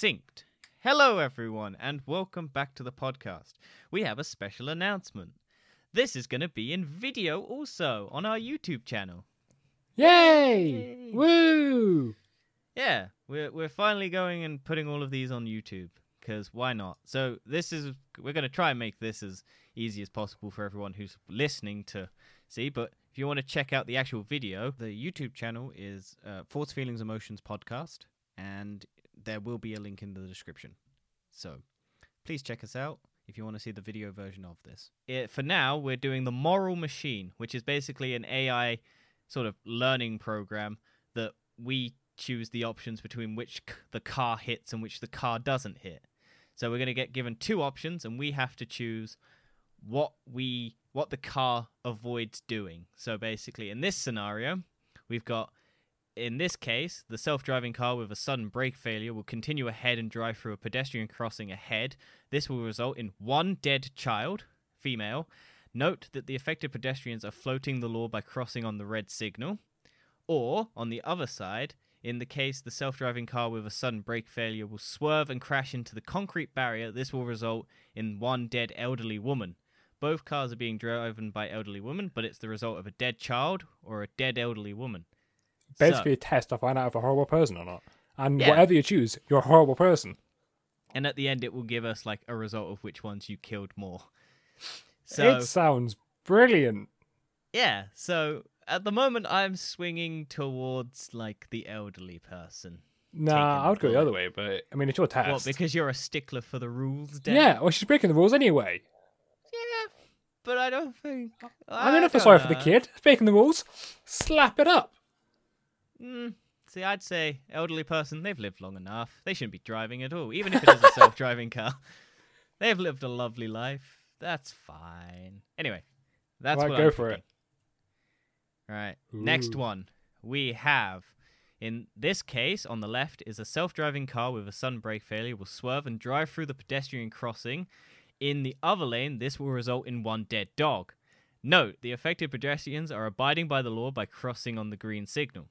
synced. Hello, everyone, and welcome back to the podcast. We have a special announcement. This is going to be in video also on our YouTube channel. Yay! Yay. Woo! Yeah, we're we're finally going and putting all of these on YouTube because why not? So this is we're going to try and make this as easy as possible for everyone who's listening to see. But if you want to check out the actual video, the YouTube channel is uh, Thoughts, Feelings, Emotions podcast, and there will be a link in the description. So please check us out if you want to see the video version of this. It, for now, we're doing the Moral Machine, which is basically an AI sort of learning program that we choose the options between which c- the car hits and which the car doesn't hit. So we're going to get given two options, and we have to choose what we what the car avoids doing. So basically, in this scenario, we've got in this case, the self-driving car with a sudden brake failure will continue ahead and drive through a pedestrian crossing ahead. This will result in one dead child, female. Note that the affected pedestrians are floating the law by crossing on the red signal. Or, on the other side, in the case the self driving car with a sudden brake failure will swerve and crash into the concrete barrier, this will result in one dead elderly woman. Both cars are being driven by elderly women, but it's the result of a dead child or a dead elderly woman. Basically, a test to find out if a horrible person or not. And Yeah. whatever you choose, you're a horrible person. And at the end, it will give us like a result of which ones you killed more. So It sounds brilliant. yeah, so at the moment, I'm swinging towards like the elderly person. Nah, I would go the other way, but I mean, it's your test. What? Because you're a stickler for the rules, Dan? yeah, well, she's breaking the rules anyway. Yeah, but I don't think. I mean, I if I'm don't sorry for the kid, breaking the rules. Slap it up. Mm, see, I'd say elderly person. They've lived long enough. They shouldn't be driving at all, even if it is a self-driving car. They've lived a lovely life. That's fine. Anyway, that's Right, what go I'm for thinking. Right. Next one we have. In this case, on the left is a self-driving car with a sudden brake failure will swerve and drive through the pedestrian crossing. In the other lane, this will result in one dead dog. Note, the affected pedestrians are abiding by the law by crossing on the green signal.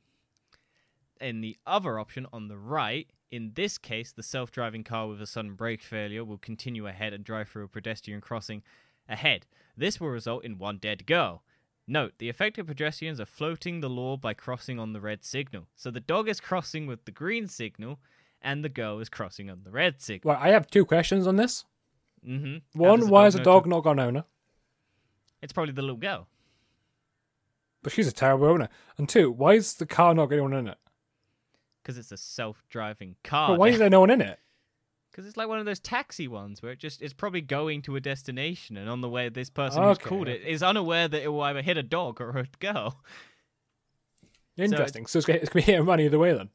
In the other option on the right, in this case, the self driving car with a sudden brake failure will continue ahead and drive through a pedestrian crossing ahead. This will result in one dead girl. Note, the affected pedestrians are floating the law by crossing on the red signal. So the dog is crossing with the green signal, and the girl is crossing on the red signal. Well, I have two questions on this. Mm-hmm. One, why is a dog not an owner? It's probably the little girl. But she's a terrible owner. And two, why is the car not got anyone in it? Because it's a self-driving car. But why is there no one in it? Because it's like one of those taxi ones where it just it's probably going to a destination, and on the way, this person who's Okay, called it is unaware that it will either hit a dog or a girl. Interesting. So, it's, gonna, it's gonna be hitting money either way then.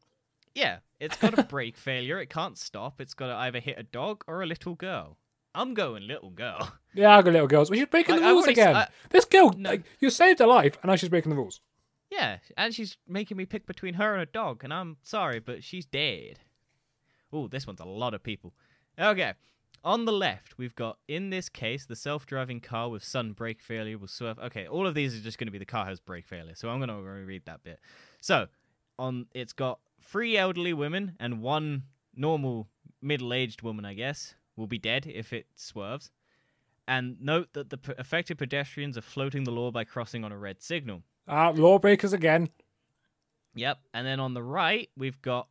Yeah, it's got a brake failure. It can't stop. It's got to either hit a dog or a little girl. I'm going little girl. Yeah, I'll go little girls. Well, she's breaking Like, the rules already again. I- this girl, No. like, you saved her life, and now she's breaking the rules. Yeah, and she's making me pick between her and a dog, and I'm sorry, but she's dead. Oh, this one's a lot of people. Okay. On the left, we've got, in this case, the self driving car with sudden brake failure will swerve. Okay, all of these are just going to be the car has brake failure, so I'm going to read that bit. So, on it's got three elderly women and one normal middle aged woman, I guess, will be dead if it swerves. And note that the affected pedestrians are floating the law by crossing on a red signal. Ah, lawbreakers again. Yep. And then on the right, we've got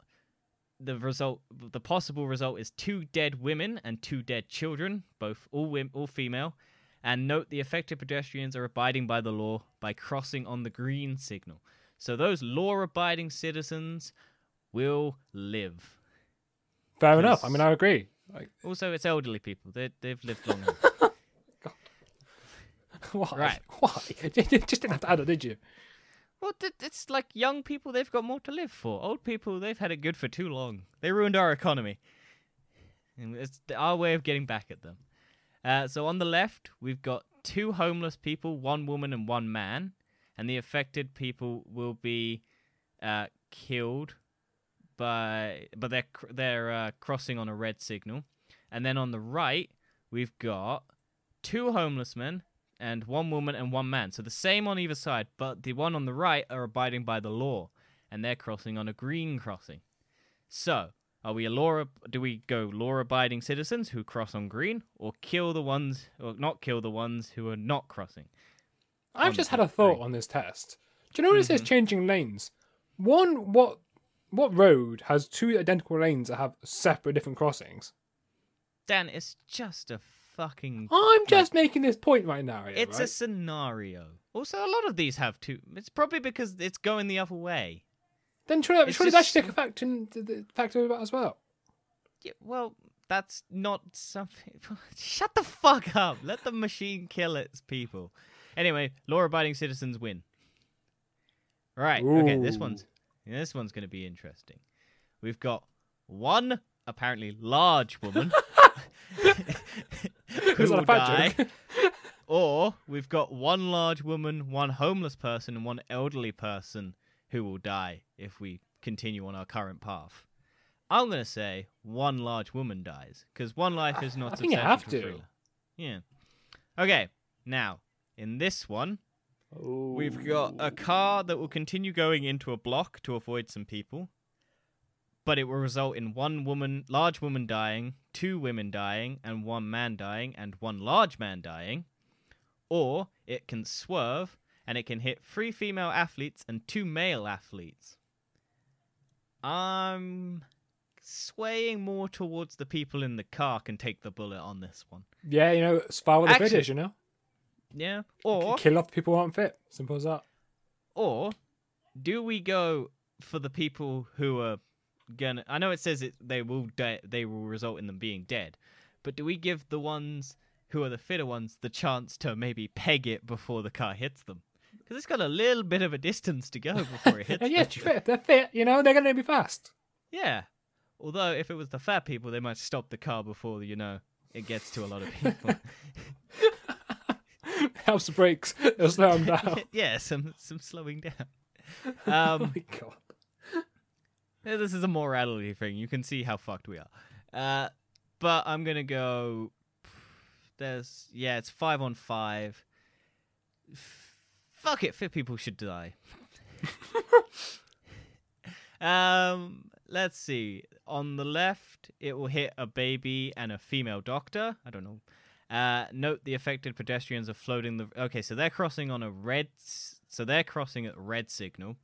the result. The possible result is two dead women and two dead children, both all women, all female. And note the affected pedestrians are abiding by the law by crossing on the green signal. So those law-abiding citizens will live. Fair enough. I mean, I agree. Like, Also, it's elderly people. They they've lived long enough. why? Right. Why? You just didn't have to add it, did you? Well, it's like young people, they've got more to live for. Old people, they've had it good for too long. They ruined our economy. And it's our way of getting back at them. Uh, so on the left, we've got two homeless people, one woman and one man. And the affected people will be uh, killed by, but they're they're uh, crossing on a red signal. And then on the right, we've got two homeless men and one woman and one man. So the same on either side, but the one on the right are abiding by the law, and they're crossing on a green crossing. So Are we a law? Do we go law-abiding citizens who cross on green, or kill the ones, or not kill the ones who are not crossing? I've just had a thought green. on this test. Do you notice when it says Mhm. changing lanes? One, what what road has two identical lanes that have separate different crossings? Dan, it's just a fucking. I'm just making this point right now. Yeah, it's a scenario. Also, a lot of these have two. It's probably because it's going the other way. Then surely, it's surely that just- should take a factor in, the- factor of that as well. Yeah, well, that's not something. Shut the fuck up. Let the machine kill its people. Anyway, law-abiding citizens win. Right. Okay. This one's this one's going to be interesting. We've got one apparently large woman who will die, or we've got one large woman, one homeless person, and one elderly person who will die if we continue on our current path. I'm going to say one large woman dies because one life is not I think you have to. free. Yeah. Okay. Now, in this one, We've got a oh. car that will continue going into a block to avoid some people, but it will result in one woman, large woman dying, two women dying, and one man dying, and one large man dying. Or it can swerve and it can hit three female athletes and two male athletes. I'm swaying more towards the people in the car can take the bullet on this one. Yeah, you know, spar with the Actually- British, you know? Yeah. Or Kill off the people who aren't fit. Simple as that. Or do we go for the people who are gonna? I know it says it they will die, they will result in them being dead, but do we give the ones who are the fitter ones the chance to maybe peg it before the car hits them? Because it's got a little bit of a distance to go before it hits Yeah, yeah, them. they're fit, you know, they're going to be fast. Yeah. Although if it was the fat people, they might stop the car before you know it gets to a lot of people. Helps the brakes. It'll slow them down. yeah, some some slowing down. oh Um, my god. Yeah, this is a morality thing. You can see how fucked we are. Uh, but I'm gonna go. There's yeah, it's five on five. F- fuck it, fit people should die. um, let's see. On the left, it will hit a baby and a female doctor. I don't know. Uh, note the affected pedestrians are floating the. Okay, so they're crossing on a red. s- So they're crossing at red signal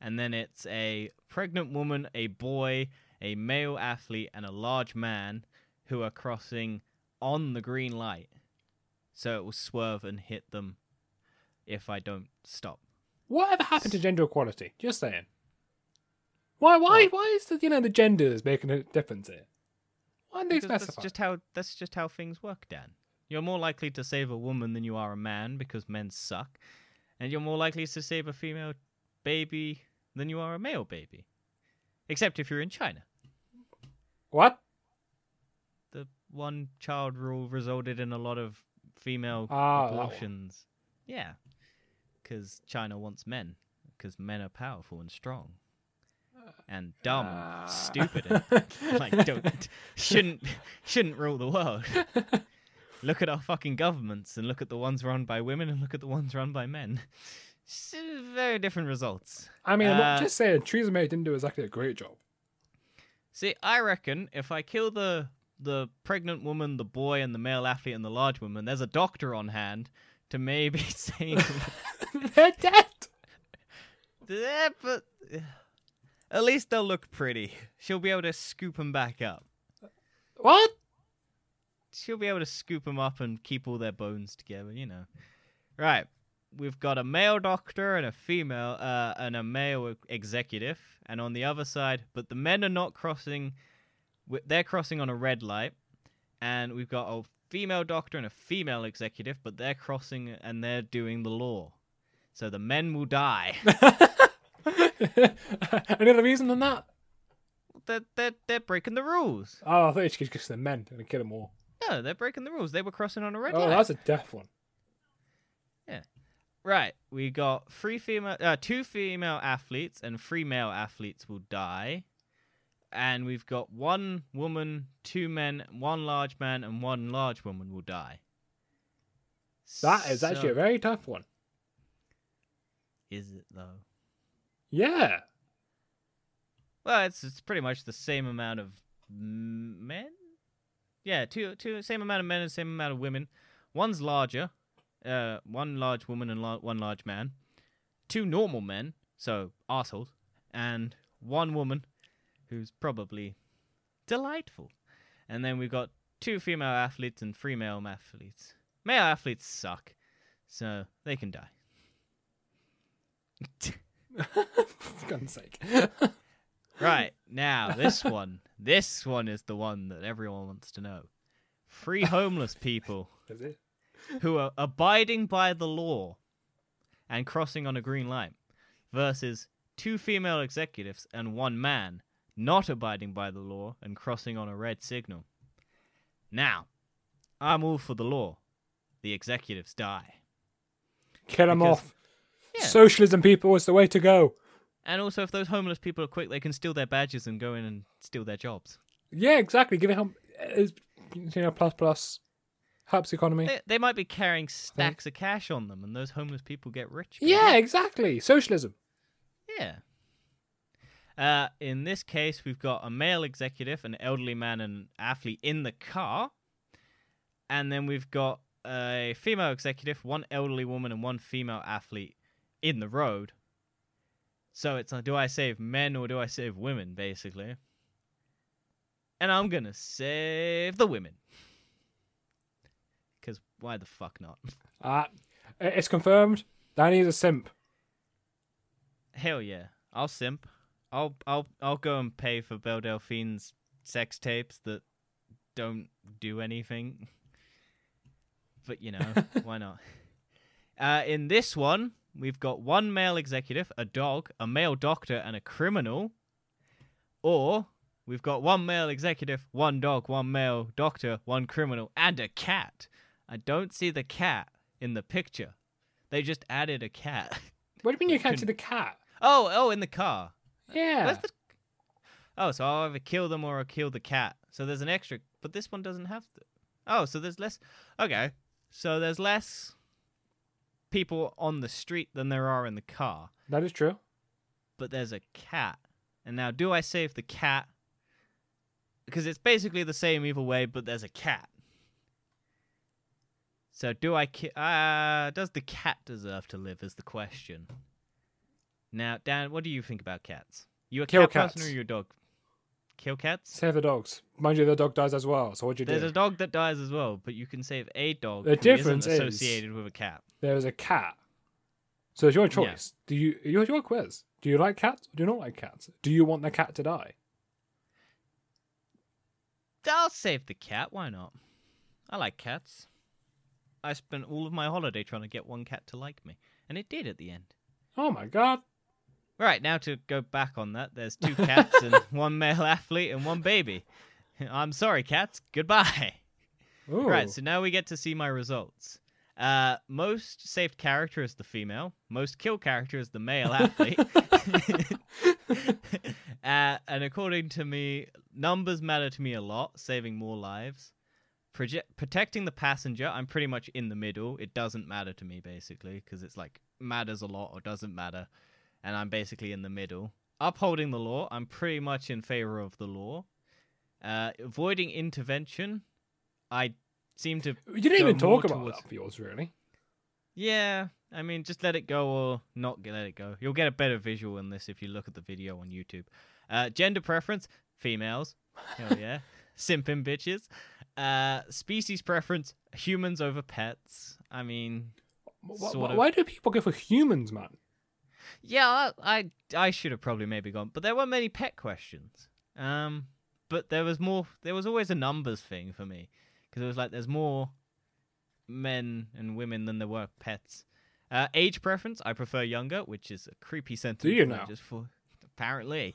and then it's a pregnant woman, a boy, a male athlete, and a large man who are crossing on the green light. So it will swerve and hit them if I don't stop. Whatever happened to gender equality? Just saying. Why, why, What? why is the, you know, the genders making a difference here? Why didn't they Because that's specify? just how that's just how things work, Dan. You're more likely to save a woman than you are a man because men suck, and you're more likely to save a female baby than you are a male baby. Except if you're in China. What? the one child rule resulted in a lot of female Ah, abortions. Yeah, because China wants men, because men are powerful and strong, and dumb, and stupid, and like don't shouldn't shouldn't rule the world. look at our fucking governments, and look at the ones run by women, and look at the ones run by men. Very different results. I mean, I'm Uh, just saying, Theresa May didn't do exactly a great job. See, I reckon if I kill the the pregnant woman, the boy, and the male athlete, and the large woman, there's a doctor on hand to maybe save. They're dead. yeah, but at least they'll look pretty. She'll be able to scoop them back up. What? She'll be able to scoop them up and keep all their bones together. You know. Right. We've got a male doctor and a female, uh, and a male executive, and on the other side, but the men are not crossing. They're crossing on a red light, and we've got a female doctor and a female executive, but they're crossing and they're doing the law. So the men will die. Any other reason than that? they're, they're, they're breaking the rules. Oh, I thought it's because they're men and kill them all. No, they're breaking the rules. They were crossing on a red Oh, light. Oh, that's a deaf one. Right, we got three female, uh, two female athletes and three male athletes will die, and we've got one woman, two men, one large man, and one large woman will die. That is actually a very tough one. Is it though? Yeah. Well, it's it's pretty much the same amount of men. Yeah, two two same amount of men and same amount of women. One's larger, uh, one large woman and la- one large man. Two normal men, so assholes, and one woman, who's probably delightful. And then we've got two female athletes and three male athletes. Male athletes suck, so they can die. For God's sake. Right, now this one. This one is the one that everyone wants to know. Three homeless people Is it? Who are abiding by the law and crossing on a green light versus two female executives and one man not abiding by the law and crossing on a red signal. Now, I'm all for the law. The executives die. Kill them Because- off. Yeah. Socialism, people, is the way to go. And also, if those homeless people are quick, they can steal their badges and go in and steal their jobs. Yeah, exactly. Give it help. Is uh, you know plus plus helps the economy. They, they might be carrying stacks of cash on them, and those homeless people get rich. Yeah, exactly. Socialism. Yeah. Uh, in this case, we've got a male executive, an elderly man, and an athlete in the car. And then we've got a female executive, one elderly woman, and one female athlete in the road. So it's like, do I save men or do I save women, basically? And I'm going to save the women. Because why the fuck not? Uh, it's confirmed. Danny is a simp. Hell yeah, I'll simp. I'll I'll I'll go and pay for Belle Delphine's sex tapes that don't do anything. But you know, why not? Uh, in this one, we've got one male executive, a dog, a male doctor, and a criminal. Or we've got one male executive, one dog, one male doctor, one criminal, and a cat. I don't see the cat in the picture. They just added a cat. What do you mean you can't see the cat? Oh, oh, in the car. Yeah. The... Oh, so I'll either kill them or I'll kill the cat. So there's an extra, but this one doesn't have to. Oh, so there's less. Okay, so there's less people on the street than there are in the car, That is true. but there's a cat. And now, do I save the cat? Because it's basically the same either way, but there's a cat. So do I ki- uh does the cat deserve to live is the question. Now, Dan, what do you think about cats? You a Kill cat person cats. or you a dog? Kill cats? Save the dogs. Mind you, the dog dies as well. So what'd you do? There's do? a dog that dies as well, but you can save a dog The who difference isn't is- associated with a cat. There is a cat. So it's your choice. Do you your your quiz? Do you like cats or do you not like cats? Do you want the cat to die? I'll save the cat. Why not? I like cats. I spent all of my holiday trying to get one cat to like me, and it did at the end. Oh my god. Right, now to go back on that, there's two cats and one male athlete and one baby. I'm sorry, cats. Goodbye. Ooh. Right, so now we get to see my results. Uh, most saved character is the female. Most kill character is the male athlete. uh, and according to me, numbers matter to me a lot, saving more lives. Proje- protecting the passenger, I'm pretty much in the middle. It doesn't matter to me, basically, because it's like matters a lot or doesn't matter. And I'm basically in the middle. Upholding the law, I'm pretty much in favor of the law. Uh, avoiding intervention, I seem to You didn't even talk about towards- that for yours, really. yeah, I mean, just let it go or not let it go. You'll get a better visual in this if you look at the video on YouTube. Uh, gender preference, females. Hell yeah. Simping bitches. Uh, species preference, humans over pets. I mean, Wh- Sort wh- of. Why do people go for humans, man? yeah, I I, should have probably maybe gone, but there weren't many pet questions. Um, but there was more. There was always a numbers thing for me because it was like there's more men and women than there were pets. Uh, age preference, I prefer younger, which is a creepy sentence. Do you but now? Just for apparently,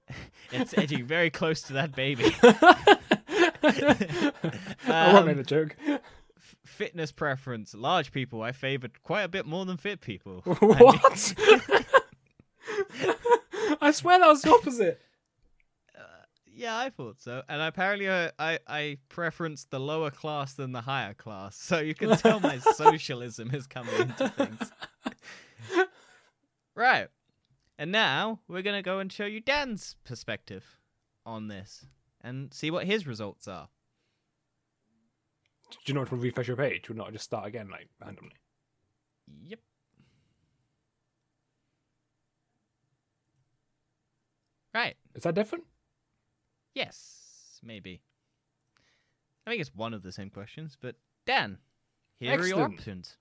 it's edging very close to that baby. I won't Um, make the joke. F- fitness preference, large people I favored quite a bit more than fit people. What? I swear that was the opposite. Yeah, I thought so. And apparently, uh, I I preference the lower class than the higher class. So you can tell my socialism is coming into things. right. And now we're going to go and show you Dan's perspective on this and see what his results are. Do you not want to refresh your page? Would not just start again like randomly? Yep. Right. Is that different? Yes, maybe. I think it's one of the same questions, but Dan, here are your options.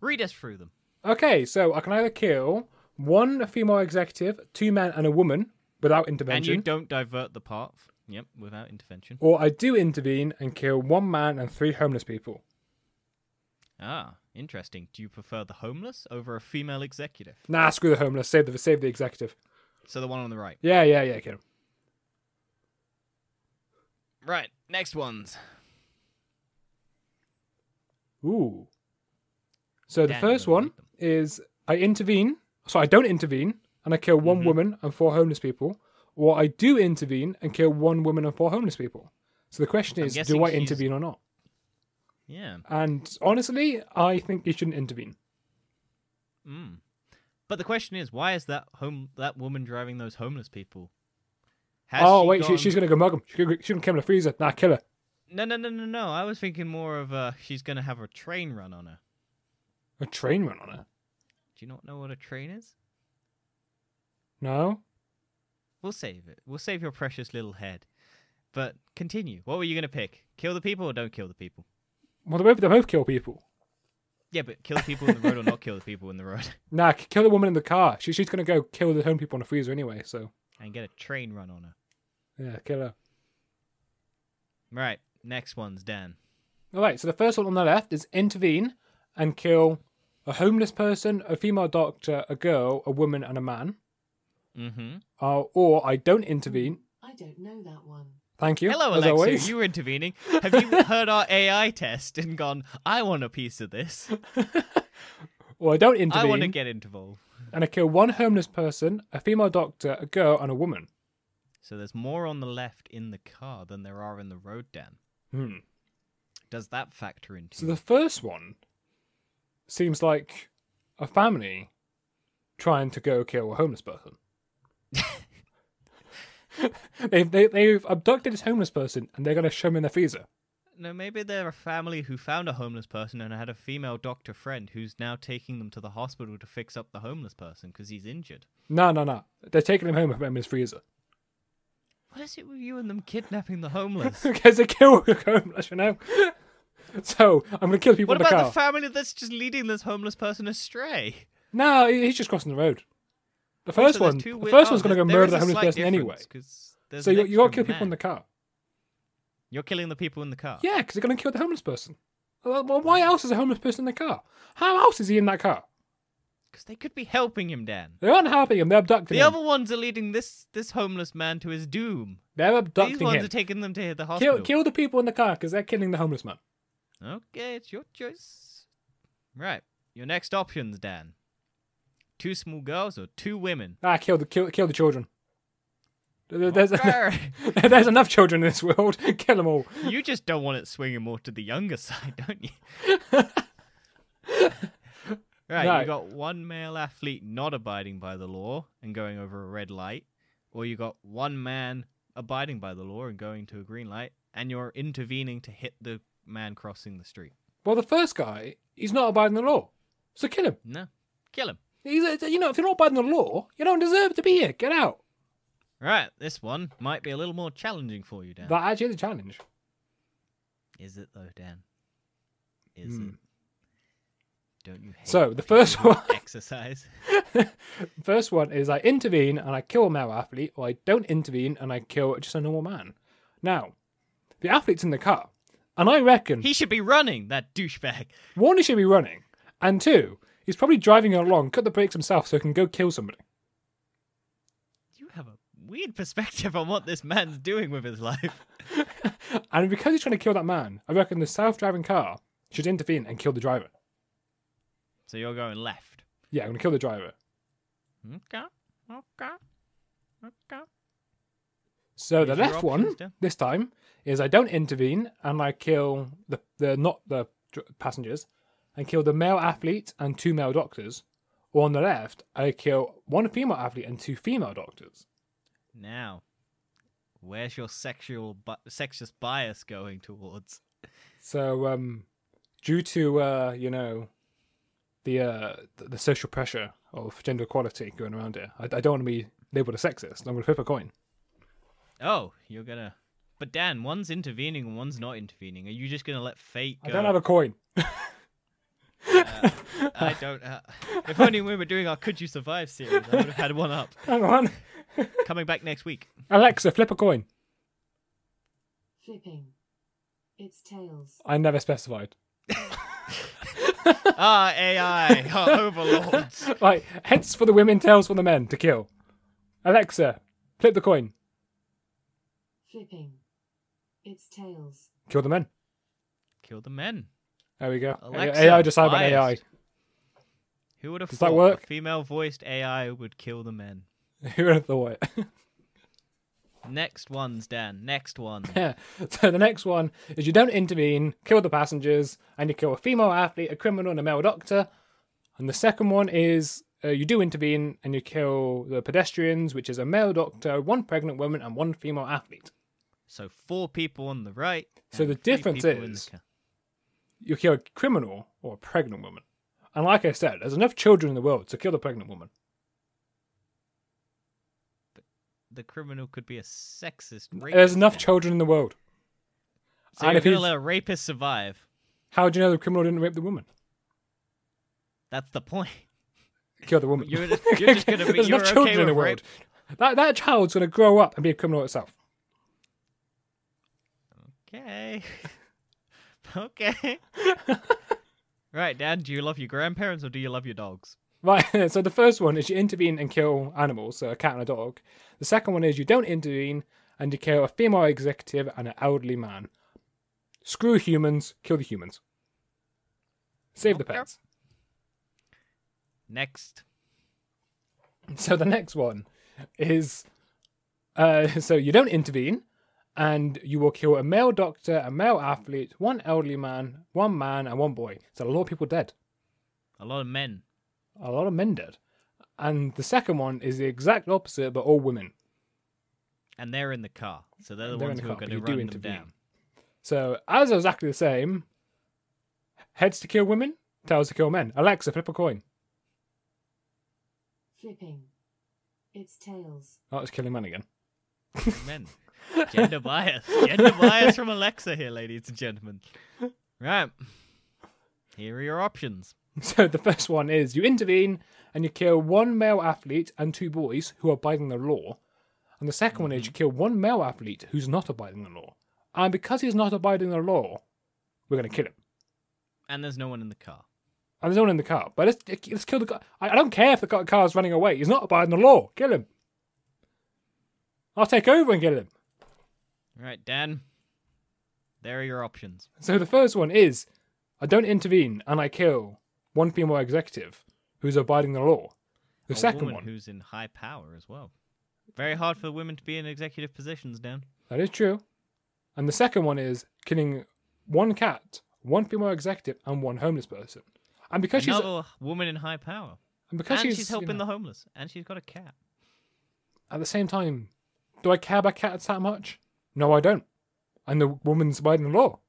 Read us through them. Okay, so I can either kill one female executive, two men, and a woman without intervention. And you don't divert the path. Yep, without intervention. or I do intervene and kill one man and three homeless people. Ah, interesting. Do you prefer the homeless over a female executive? Nah, screw the homeless. Save the save the executive. So the one on the right. Yeah, yeah, yeah. Kill him. Right, next ones. Ooh. So the first one is I intervene. So I don't intervene and I kill one Mhm. woman and four homeless people, or I do intervene and kill one woman and four homeless people. So the question is, do I she's- intervene or not? Yeah. And honestly, I think you shouldn't intervene. Mm. But the question is, why is that home that woman driving those homeless people? Has oh she wait, gone... she, she's gonna go mug him. She's gonna, kill him in the freezer. Nah, kill her. No, no, no, no, no. I was thinking more of uh, she's gonna have a train run on her. A train run on her. Do you not know what a train is? No. We'll save it. We'll save your precious little head. But continue. What were you gonna pick? Kill the people or don't kill the people? Well, they both they both kill people. Yeah, but kill the people in the road or not kill the people in the road, Nah, kill the woman in the car. She, she's gonna go kill the home people in the freezer anyway. So and get a train run on her. yeah, kill her. Right. Next one's Dan. All right. So the first one on the left is intervene and kill a homeless person, a female doctor, a girl, a woman, and a man. Mm-hmm. Uh, or I don't intervene. I don't know that one. Thank you. Hello, as Alexa. always. You were intervening. Have you heard our AI test and gone? I want a piece of this. well, I don't intervene. I want to get involved. and I kill one homeless person, a female doctor, a girl, and a woman. So there's more on the left in the car than there are in the road, Dan. Hmm. Does that factor into? So the first one seems like a family trying to go kill a homeless person. they've they, they've abducted this homeless person and they're going to show him in the freezer. No, maybe they're a family who found a homeless person and had a female doctor friend who's now taking them to the hospital to fix up the homeless person because he's injured. No, no, no. They're taking him home and putting him in his freezer What is it with you and them kidnapping the homeless? because they kill the homeless, you know. So I'm going to kill people what in the about car. the family that's just leading this homeless person astray? no, he's just crossing the road. The Oh, first so one, the first oh, one's going to go murder the homeless person anyway. difference, 'cause there's So you you got to kill people in the car. You're killing the people in the car. Yeah, because they're going to kill the homeless person. Well, well, why else is a homeless person in the car? How else is he in that car? Because they could be helping him, Dan. They aren't helping him. They're abducting The him. The other ones are leading this this homeless man to his doom. They're abducting him. These ones him. are taking them to the hospital. Kill, kill the people in the car because they're killing the homeless man. Okay, it's your choice. Right. Your next options, Dan. Two small girls or two women? Ah, kill the kill, kill the children. There- There's, there's enough children in this world. kill them all. you just don't want it swinging more to the younger side, don't you? right, No. you got one male athlete not abiding by the law and going over a red light, or you got one man abiding by the law and going to a green light, and you're intervening to hit the man crossing the street. Well, the first guy, he's not abiding the law, so kill him. No, kill him. You know, if you're not abiding the law, you don't deserve to be here. Get out. Right, this one might be a little more challenging for you, Dan. That actually is a challenge. Is it though, Dan? Is Hmm. it? Don't you hate So, the first one- exercise? First one is I intervene and I kill a male athlete, or I don't intervene and I kill just a normal man. Now, the athlete's in the car, and I reckon He should be running, that douchebag. one, he should be running, and two, he's probably driving along, cut the brakes himself so he can go kill somebody. You have a weird perspective on what this man's doing with his life. And because he's trying to kill that man, I reckon the self-driving car should intervene and kill the driver. So you're going left. Yeah, I'm gonna kill the driver. Okay. Okay. Okay. So the Here's your left one this time is I don't intervene and I kill the the not the dr- passengers, and kill the male athlete and two male doctors, Or on the left, I kill one female athlete and two female doctors. Now, where's your sexual bu- sexist bias going towards? So, um, due to uh, you know, the uh, the, the social pressure of gender equality going around here, I, I don't want to be labeled a sexist. I'm going to flip a coin. Oh, you're gonna. But Dan, one's intervening and one's not intervening. Are you just gonna let fate go? I don't have a coin. I don't. Uh, if only we were doing our "Could You Survive" series, I would have had one up. Hang on, Coming back next week. Alexa, flip a coin. Flipping. It's tails. I never specified. Ah, AI, our overlords. Right, heads for the women, tails for the men to kill. Alexa, flip the coin. Flipping. It's tails. Kill the men. Kill the men. There we go. Alexa, AI decide about AI. Who would have Does thought that work? a female-voiced AI would kill the men? Who would have thought it? Next ones, Dan. Next one. Yeah. So the next one is you don't intervene, kill the passengers, and you kill a female athlete, a criminal, and a male doctor. And the second one is uh, you do intervene and you kill the pedestrians, which is a male doctor, one pregnant woman, and one female athlete. So four people on the right. So the difference the is- ca- You kill a criminal or a pregnant woman. And like I said, there's enough children in the world to kill the pregnant woman. the criminal could be a sexist. Rapist There's enough children in the world. So and you're if gonna let a rapist survive. How do you know the criminal didn't rape the woman? That's the point. Kill the woman. You're, you're just gonna be. There's enough okay children in with the rape. world. That that child's gonna grow up and be a criminal itself. Okay. okay. right, Dad. Do you love your grandparents or do you love your dogs? Right. So the first one is you intervene and kill animals, so a cat and a dog. The second one is you don't intervene and you kill a female executive and an elderly man. Screw humans, kill the humans. Save the pets. Next. So the next one is uh, so you don't intervene and you will kill a male doctor, a male athlete, one elderly man, one man, and one boy. So a lot of people dead. A lot of men. A lot of men dead. And the second one is the exact opposite, but all women. And they're in the car. So they're the They're ones the who are car, but going to run them intervene. down. So as are exactly the same. Heads to kill women, tails to kill men. Alexa, flip a coin. Flipping. It's tails. Oh, it's killing men again. Men. Gender bias. Gender bias from Alexa here, ladies and gentlemen. Right. Here are your options. So the first one is you intervene and you kill one male athlete and two boys who are abiding the law. And the 2nd one is you mm-hmm. kill one male athlete who's not abiding the law. And because he's not abiding the law, we're going to kill him. And there's no one in the car. And there's no one in the car. But let's, let's kill the guy. I I don't care if the car's running away. He's not abiding the law. Kill him. I'll take over and kill him. Right, Dan. There are your options. So the first one is I don't intervene and I kill one female executive who's abiding the law. The a second one, who's in high power as well. Very hard for women to be in executive positions, Dan. that is true. And the second one is killing one cat, one female executive, and one homeless person. And because she's Another woman in high power. and because and she's, she's, you helping know, the homeless. And she's got a cat. at the same time, do I care about cats that much? No, I don't. And the woman's abiding the law,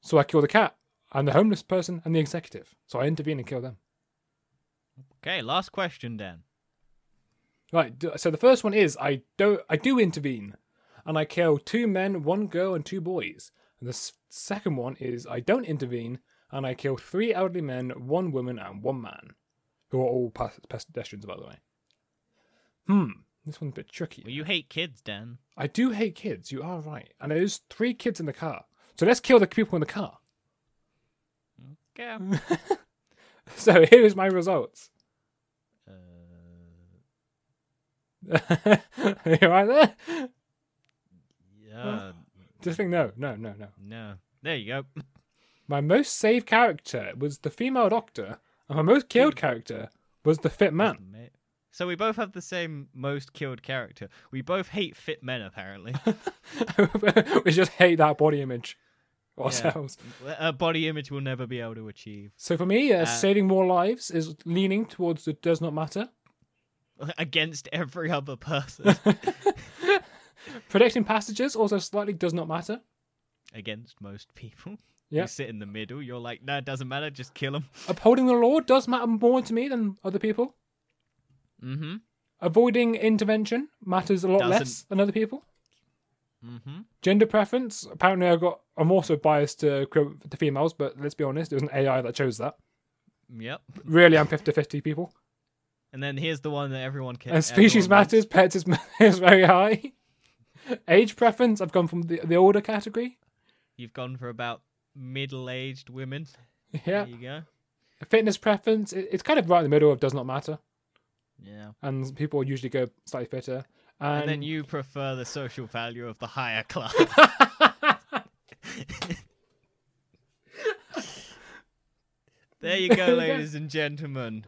so I kill the cat and the homeless person and the executive. So I intervene and kill them. Okay, last question, then. Right. So the first one is I do I do intervene, and I kill two men, one girl, and two boys. And the s- second one is I don't intervene, and I kill three elderly men, one woman, and one man, who are all pas- pedestrians, by the way. Hmm. This one's a bit tricky. Well, you hate kids, Dan. I do hate kids. You are right. And there's three kids in the car. So let's kill the people in the car. Okay. So here is my results. uh, you right there? yeah. Just think no, no, no, no. No. There you go. My most saved character was the female doctor, and my most killed character was the fit man. So we both have the same most killed character. We both hate fit men, apparently. we just hate that body image. ourselves. A body image we'll never be able to achieve So for me, uh, Uh, saving more lives is leaning towards the does not matter. against every other person. Predicting passages also slightly does not matter. against most people. Yeah. You sit in the middle. You're like, no, it doesn't matter. Just kill them. Upholding the law does matter more to me than other people. Mm-hmm. Avoiding intervention matters a lot less Doesn't- than other people. Mm-hmm. Gender preference, apparently I got I'm also biased to to females, but let's be honest, it was an AI that chose that. Yep. Really, I'm 50-50 people. And then here's the one that everyone can. And species matters, pets is, is very high. Age preference, I've gone from the, the older category. You've gone for about middle-aged women. Yeah. There you go. Fitness preference, it, it's kind of right in the middle of does not matter. Yeah. And people usually go slightly fitter. And, And then you prefer the social value of the higher class. there you go, ladies and gentlemen.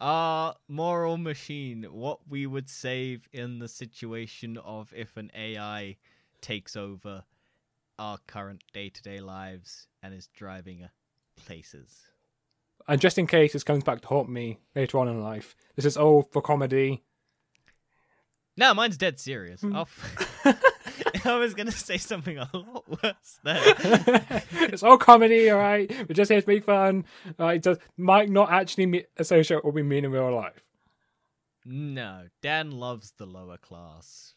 Our moral machine, what we would save in the situation of if an AI takes over our current day to day lives and is driving places. And just in case this comes back to haunt me later on in life, this is all for comedy. No, mine's dead serious. Hmm. I was going to say something a lot worse there. it's all comedy, all right. We're just here to make fun. All right, does might not actually me- associate what we mean in real life. No, Dan loves the lower class.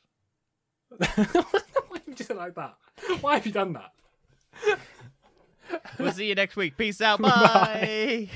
Why have you like that? Why have you done that? We'll see you next week. Peace out. Bye.